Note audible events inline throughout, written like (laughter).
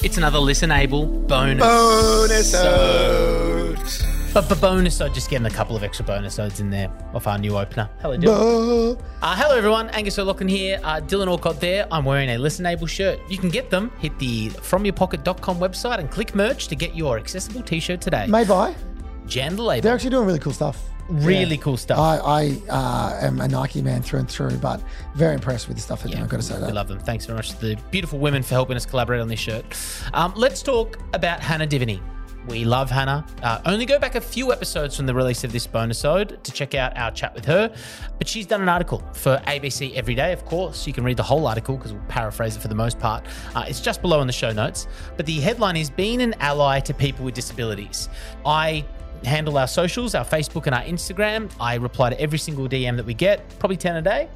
It's another Listen Able bonus. Bonus But for bonus, I'm just getting a couple of extra bonus odes in there off our new opener. Hello, Dylan. Uh, hello, everyone. Angus O'Loughlin here. Uh, Dylan Alcott there. I'm wearing a Listen Able shirt. You can get them. Hit the FromYourPocket.com website and click merch to get your accessible t-shirt today. Made by. JAM the label. They're actually doing really cool stuff. Really Yeah. cool stuff. I, I uh, am a Nike man through and through, but very impressed with the stuff they're doing. I've got to say That. We love them. Thanks very much to the beautiful women for helping us collaborate on this shirt. Um, let's talk about Hannah Diviney. We love Hannah. Uh, only go back a few episodes from the release of this bonus ode to check out our chat with her. But she's done an article for ABC Every Day, of course. You can read the whole article because we'll paraphrase it for the most part. Uh, it's just below in the show notes. But the headline is Being an Ally to People with Disabilities. I handle our socials, our Facebook and our Instagram. I reply to every single DM that we get, probably 10 a day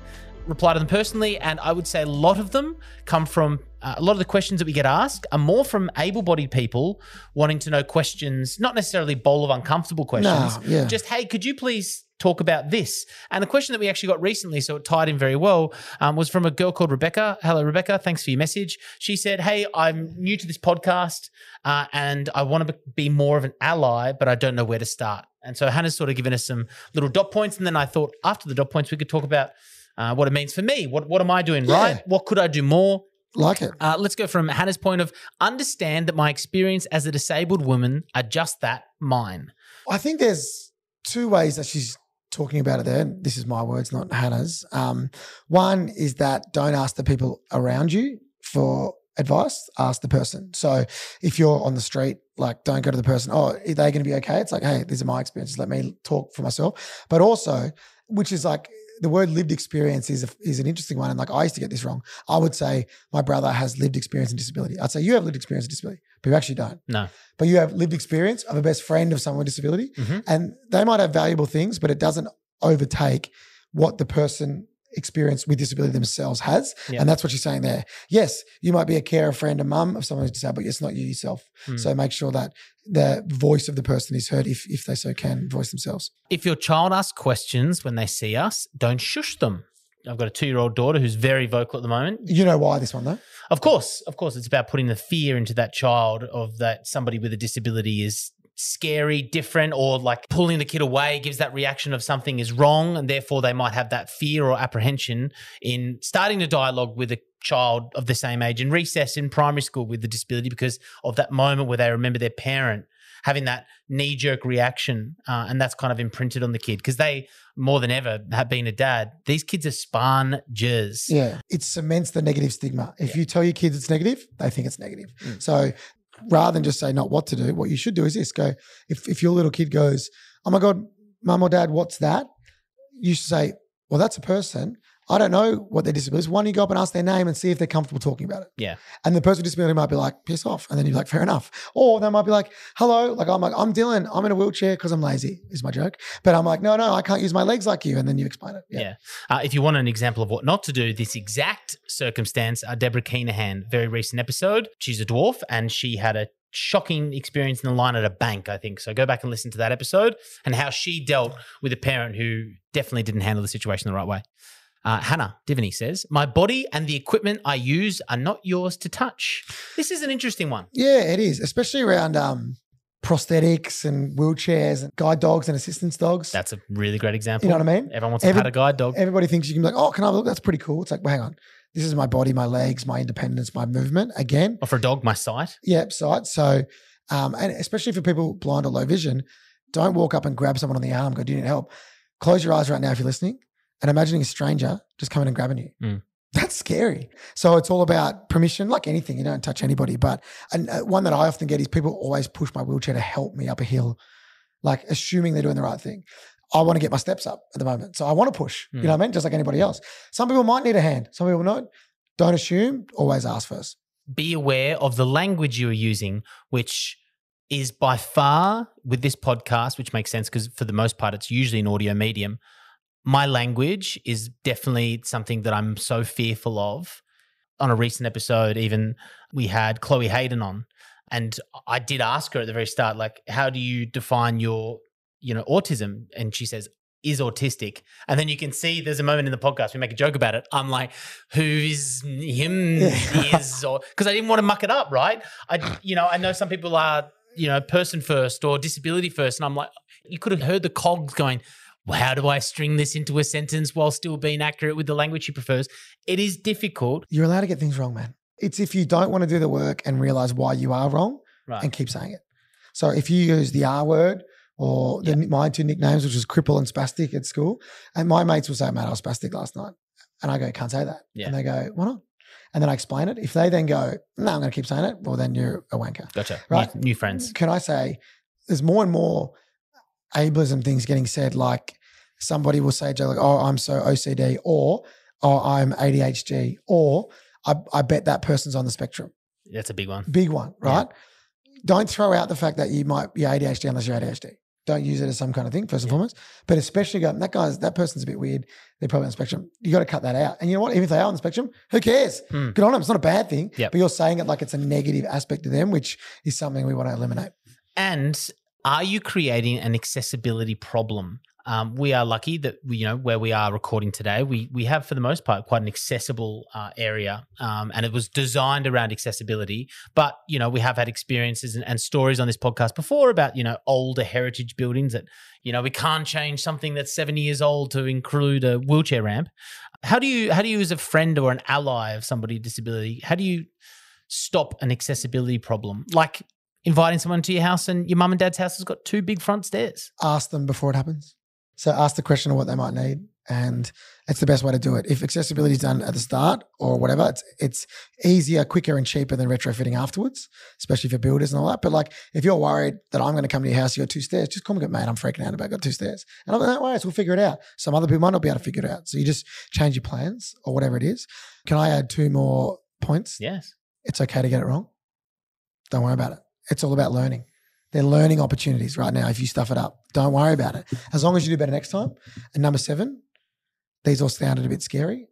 reply to them personally, and I would say a lot of them come from uh, a lot of the questions that we get asked are more from able-bodied people wanting to know questions, not necessarily bowl of uncomfortable questions. No, yeah. Just hey, could you please talk about this? And the question that we actually got recently, so it tied in very well, um, was from a girl called Rebecca. Hello, Rebecca. Thanks for your message. She said, "Hey, I'm new to this podcast, uh, and I want to be more of an ally, but I don't know where to start." And so Hannah's sort of given us some little dot points, and then I thought after the dot points we could talk about uh, what it means for me. What what am I doing Yeah. right? What could I do more? Like it. Uh, let's go from Hannah's point of understand that my experience as a disabled woman are just that mine. I think there's two ways that she's talking about it there. This is my words, not Hannah's. Um, one is that don't ask the people around you for advice, ask the person. So if you're on the street, like don't go to the person, oh, are they going to be okay? It's like, hey, these are my experiences. Let me talk for myself. But also, which is like, the word lived experience is a, is an interesting one, and like I used to get this wrong. I would say my brother has lived experience and disability. I'd say you have lived experience and disability, but you actually don't No. but you have lived experience of a best friend of someone with disability, Mhm. and they might have valuable things, but it doesn't overtake what the person experienced with disability themselves has. Yeah. And that's what she's saying there. Yes, you might be a carer, friend, a mum of someone who's disabled, but it's not you yourself. Mm. So make sure that the voice of the person is heard if if they so can voice themselves. If your child asks questions when they see us, don't shush them. I've got a two-year-old daughter who's very vocal at the moment. You know why this one though? Of course, of course, it's about putting the fear into that child of that somebody with a disability is scary, different, or like pulling the kid away gives that reaction of something is wrong, and therefore they might have that fear or apprehension in starting a dialogue with a child of the same age in recess in primary school with the disability because of that moment where they remember their parent having that knee jerk reaction, uh, and that's kind of imprinted on the kid because they more than ever have been a dad. These kids are sponges. Yeah. It cements the negative stigma. If you tell your kids it's negative, they think it's negative. Mm. So rather than just say not what to do, what you should do is this go, if, if your little kid goes, Oh my God, mum or dad, what's that? You should say, Well, that's a person. I don't know what their disability is. Why don't you go up and ask their name and see if they're comfortable talking about it? Yeah. And the person with disability might be like, piss off. And then you're like, fair enough. Or they might be like, hello. Like, I'm like, I'm Dylan. I'm in a wheelchair because I'm lazy, is my joke. But I'm like, no, no, I can't use my legs like you. And then you explain it. Yeah. Uh, if you want an example of what not to do, this exact circumstance, uh, Deborah Keenahan, very recent episode. She's a dwarf and she had a shocking experience in the line at a bank, I think. So go back and listen to that episode and how she dealt with a parent who definitely didn't handle the situation the right way. Uh, Hannah Diviney says, My body and the equipment I use are not yours to touch. This is an interesting one. Yeah, it is, especially around um, prosthetics and wheelchairs and guide dogs and assistance dogs. That's a really great example. you know what I mean? Everyone wants Every- to pat a guide dog. Everybody thinks you can be like, oh, can I look? That's pretty cool. It's like, well, hang on. This is my body, my legs, my independence, my movement. Again, or for a dog, my sight. Yep, sight. So, um, and especially for people blind or low vision, don't walk up and grab someone on the arm. Go, do you need help? Close your eyes right now if you're listening, and imagining a stranger just coming and grabbing you. Mm. That's scary. So it's all about permission, like anything. You don't touch anybody. But and uh, one that I often get is people always push my wheelchair to help me up a hill, like assuming they're doing the right thing. I want to get my steps up at the moment, so I want to push. You Mm. know what I mean? Just like anybody else. Some people might need a hand. Some people not. Don't assume. Always ask first. be aware of the language you are using, which is by far with this podcast, which makes sense because for the most part, it's usually an audio medium. My language is definitely something that I'm so fearful of. On a recent episode, even we had Chloe Hayden on, and I did ask her at the very start, like, how do you define your, you know, autism? And she says, is autistic. And then you can see there's a moment in the podcast we make a joke about it. I'm like, who is him (laughs) is or because I didn't want to muck it up, right? I you know, I know some people are, you know, person first or disability first. And I'm like, you could have heard the cogs going, well, how do I string this into a sentence while still being accurate with the language she prefers? It is difficult. You're allowed to get things wrong, man. It's if you don't want to do the work and realize why you are wrong Right. and keep saying it. So if you use the R word or the, my two nicknames, which was cripple and spastic at school, and my mates will say, "Mate, I was spastic last night," and I go, "Can't say that," Yeah. and they go, "Why not?" And then I explain it. If they then go, "No, I'm going to keep saying it," well, then you're a wanker. Gotcha. Right. New, new friends. Can I say there's more and more ableism things getting said, like somebody will say, Joe, like, oh, I'm so OCD, or oh, I'm ADHD, or I, I bet that person's on the spectrum. That's a big one. Big one, right? Don't throw out the fact that you might be ADHD unless you're ADHD. Don't use it as some kind of thing, first and foremost. But especially go, that guy's that person's a bit weird. They're probably on the spectrum. You got to cut that out. And you know what? Even if they are on the spectrum, who cares? Hmm. Good on them. It's not a bad thing. Yep. But you're saying it like it's a negative aspect to them, which is something we want to eliminate. And are you creating an accessibility problem? Um, we are lucky that we, you know where we are recording today. We we have for the most part quite an accessible uh, area, um, and it was designed around accessibility. But you know we have had experiences and, and stories on this podcast before about you know older heritage buildings that you know we can't change something that's seventy years old to include a wheelchair ramp. How do you how do you as a friend or an ally of somebody with disability? How do you stop an accessibility problem like inviting someone to your house and your mum and dad's house has got two big front stairs. ask them before it happens. So ask the question of what they might need, and it's the best way to do it. If accessibility is done at the start or whatever, it's it's easier, quicker, and cheaper than retrofitting afterwards, especially for builders and all that. But like, if you're worried that I'm going to come to your house, you got two stairs, just call me, go, mate, I'm freaking out about got two stairs, and I'm like, no worries, we'll figure it out. Some other people might not be able to figure it out, so you just change your plans or whatever it is. Can I add two more points? Yes. it's okay to get it wrong. Don't worry about it. It's all about learning. They're learning opportunities right now. If you stuff it up, don't worry about it. As long as you do better next time. And number seven, these all sounded a bit scary.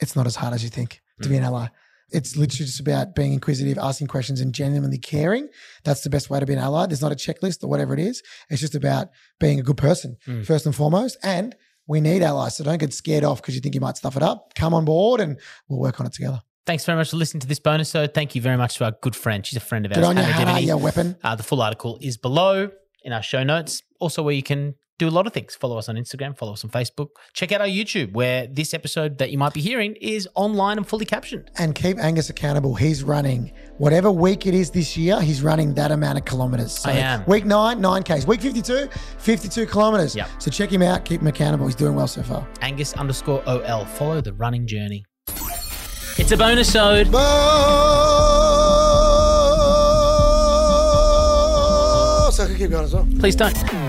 It's not as hard as you think to be an ally. It's literally just about being inquisitive, asking questions, and genuinely caring. That's the best way to be an ally. There's not a checklist or whatever it is. It's just about being a good person, Mm. first and foremost. And we need allies. So don't get scared off because you think you might stuff it up. Come on board and we'll work on it together. Thanks very much for listening to this bonus. So thank you very much to our good friend. She's a friend of Good ours, on you, Hannah Hannah, Diviney. you weapon. Uh, the full article is below in our show notes. Also, where you can do a lot of things. Follow us on Instagram, follow us on Facebook. Check out our YouTube, where this episode that you might be hearing is online and fully captioned. and keep Angus accountable. He's running whatever week it is this year, he's running that amount of kilometers. So I am. Week nine, nine Ks. Week 52, 52 kilometers. Yep. So check him out, keep him accountable. He's doing well so far. Angus underscore OL. Follow the running journey. It's a bonus ode. So I could keep going as well. Please don't.